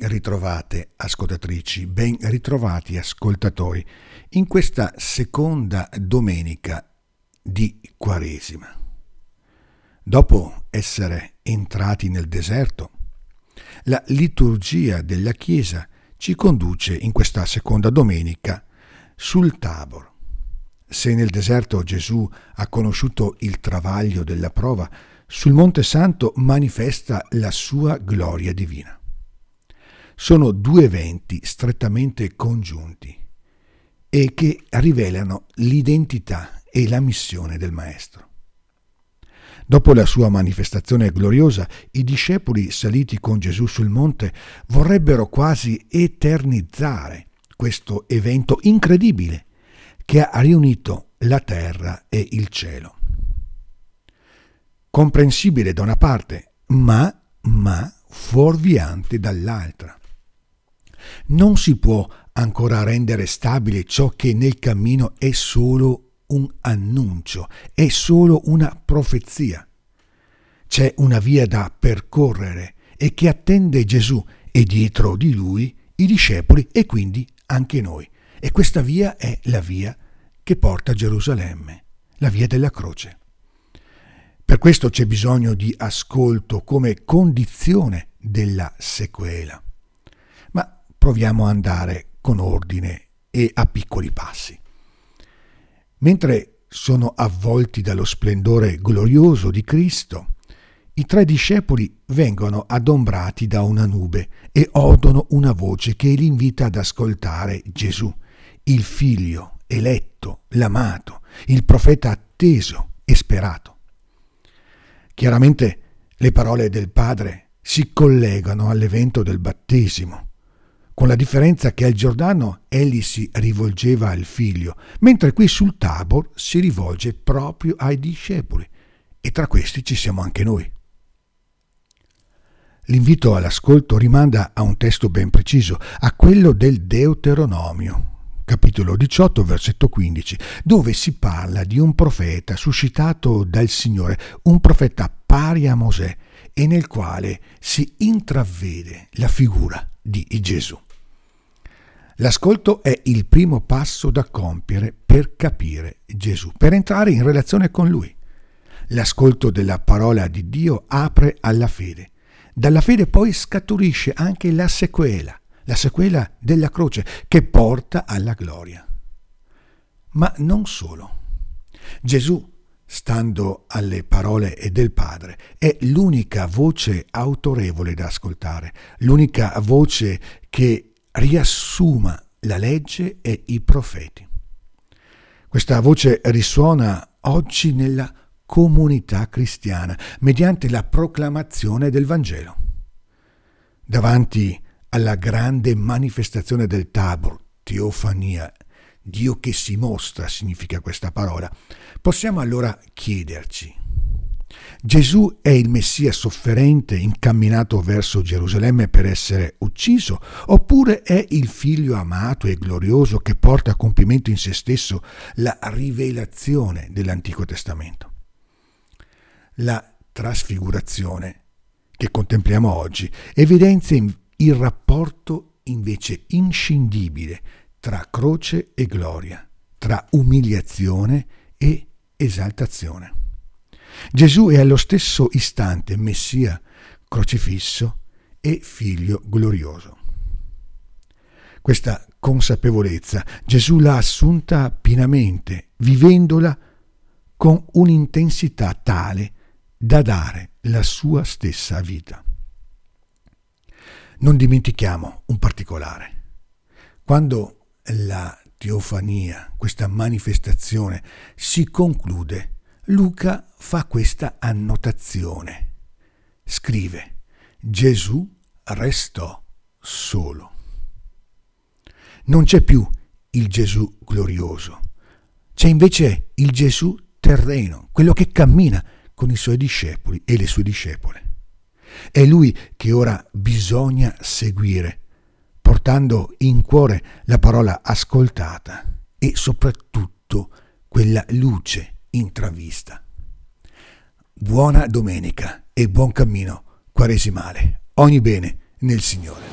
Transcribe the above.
ritrovate ascoltatrici, ben ritrovati ascoltatori in questa seconda domenica di Quaresima. Dopo essere entrati nel deserto, la liturgia della Chiesa ci conduce in questa seconda domenica sul Tabor. Se nel deserto Gesù ha conosciuto il travaglio della prova, sul Monte Santo manifesta la sua gloria divina sono due eventi strettamente congiunti e che rivelano l'identità e la missione del Maestro. Dopo la sua manifestazione gloriosa, i discepoli saliti con Gesù sul monte vorrebbero quasi eternizzare questo evento incredibile che ha riunito la terra e il cielo. Comprensibile da una parte, ma, ma fuorviante dall'altra. Non si può ancora rendere stabile ciò che nel cammino è solo un annuncio, è solo una profezia. C'è una via da percorrere e che attende Gesù e dietro di lui i discepoli e quindi anche noi. E questa via è la via che porta a Gerusalemme, la via della croce. Per questo c'è bisogno di ascolto come condizione della sequela proviamo a andare con ordine e a piccoli passi. Mentre sono avvolti dallo splendore glorioso di Cristo, i tre discepoli vengono adombrati da una nube e odono una voce che li invita ad ascoltare Gesù, il figlio eletto, l'amato, il profeta atteso e sperato. Chiaramente le parole del Padre si collegano all'evento del battesimo con la differenza che al Giordano egli si rivolgeva al figlio, mentre qui sul Tabor si rivolge proprio ai discepoli, e tra questi ci siamo anche noi. L'invito all'ascolto rimanda a un testo ben preciso, a quello del Deuteronomio, capitolo 18, versetto 15, dove si parla di un profeta suscitato dal Signore, un profeta pari a Mosè, e nel quale si intravede la figura di Gesù. L'ascolto è il primo passo da compiere per capire Gesù, per entrare in relazione con Lui. L'ascolto della parola di Dio apre alla fede. Dalla fede poi scaturisce anche la sequela, la sequela della croce, che porta alla gloria. Ma non solo. Gesù, stando alle parole del Padre, è l'unica voce autorevole da ascoltare, l'unica voce che riassuma la legge e i profeti. Questa voce risuona oggi nella comunità cristiana mediante la proclamazione del Vangelo. Davanti alla grande manifestazione del Tabor, teofania, Dio che si mostra significa questa parola, possiamo allora chiederci Gesù è il Messia sofferente incamminato verso Gerusalemme per essere ucciso, oppure è il figlio amato e glorioso che porta a compimento in se stesso la rivelazione dell'Antico Testamento? La trasfigurazione che contempliamo oggi evidenzia il rapporto invece inscindibile tra croce e gloria, tra umiliazione e esaltazione. Gesù è allo stesso istante Messia crocifisso e figlio glorioso. Questa consapevolezza Gesù l'ha assunta pienamente, vivendola con un'intensità tale da dare la sua stessa vita. Non dimentichiamo un particolare. Quando la teofania, questa manifestazione, si conclude Luca fa questa annotazione. Scrive, Gesù restò solo. Non c'è più il Gesù glorioso, c'è invece il Gesù terreno, quello che cammina con i suoi discepoli e le sue discepole. È lui che ora bisogna seguire, portando in cuore la parola ascoltata e soprattutto quella luce intravista. Buona domenica e buon cammino quaresimale. Ogni bene nel Signore.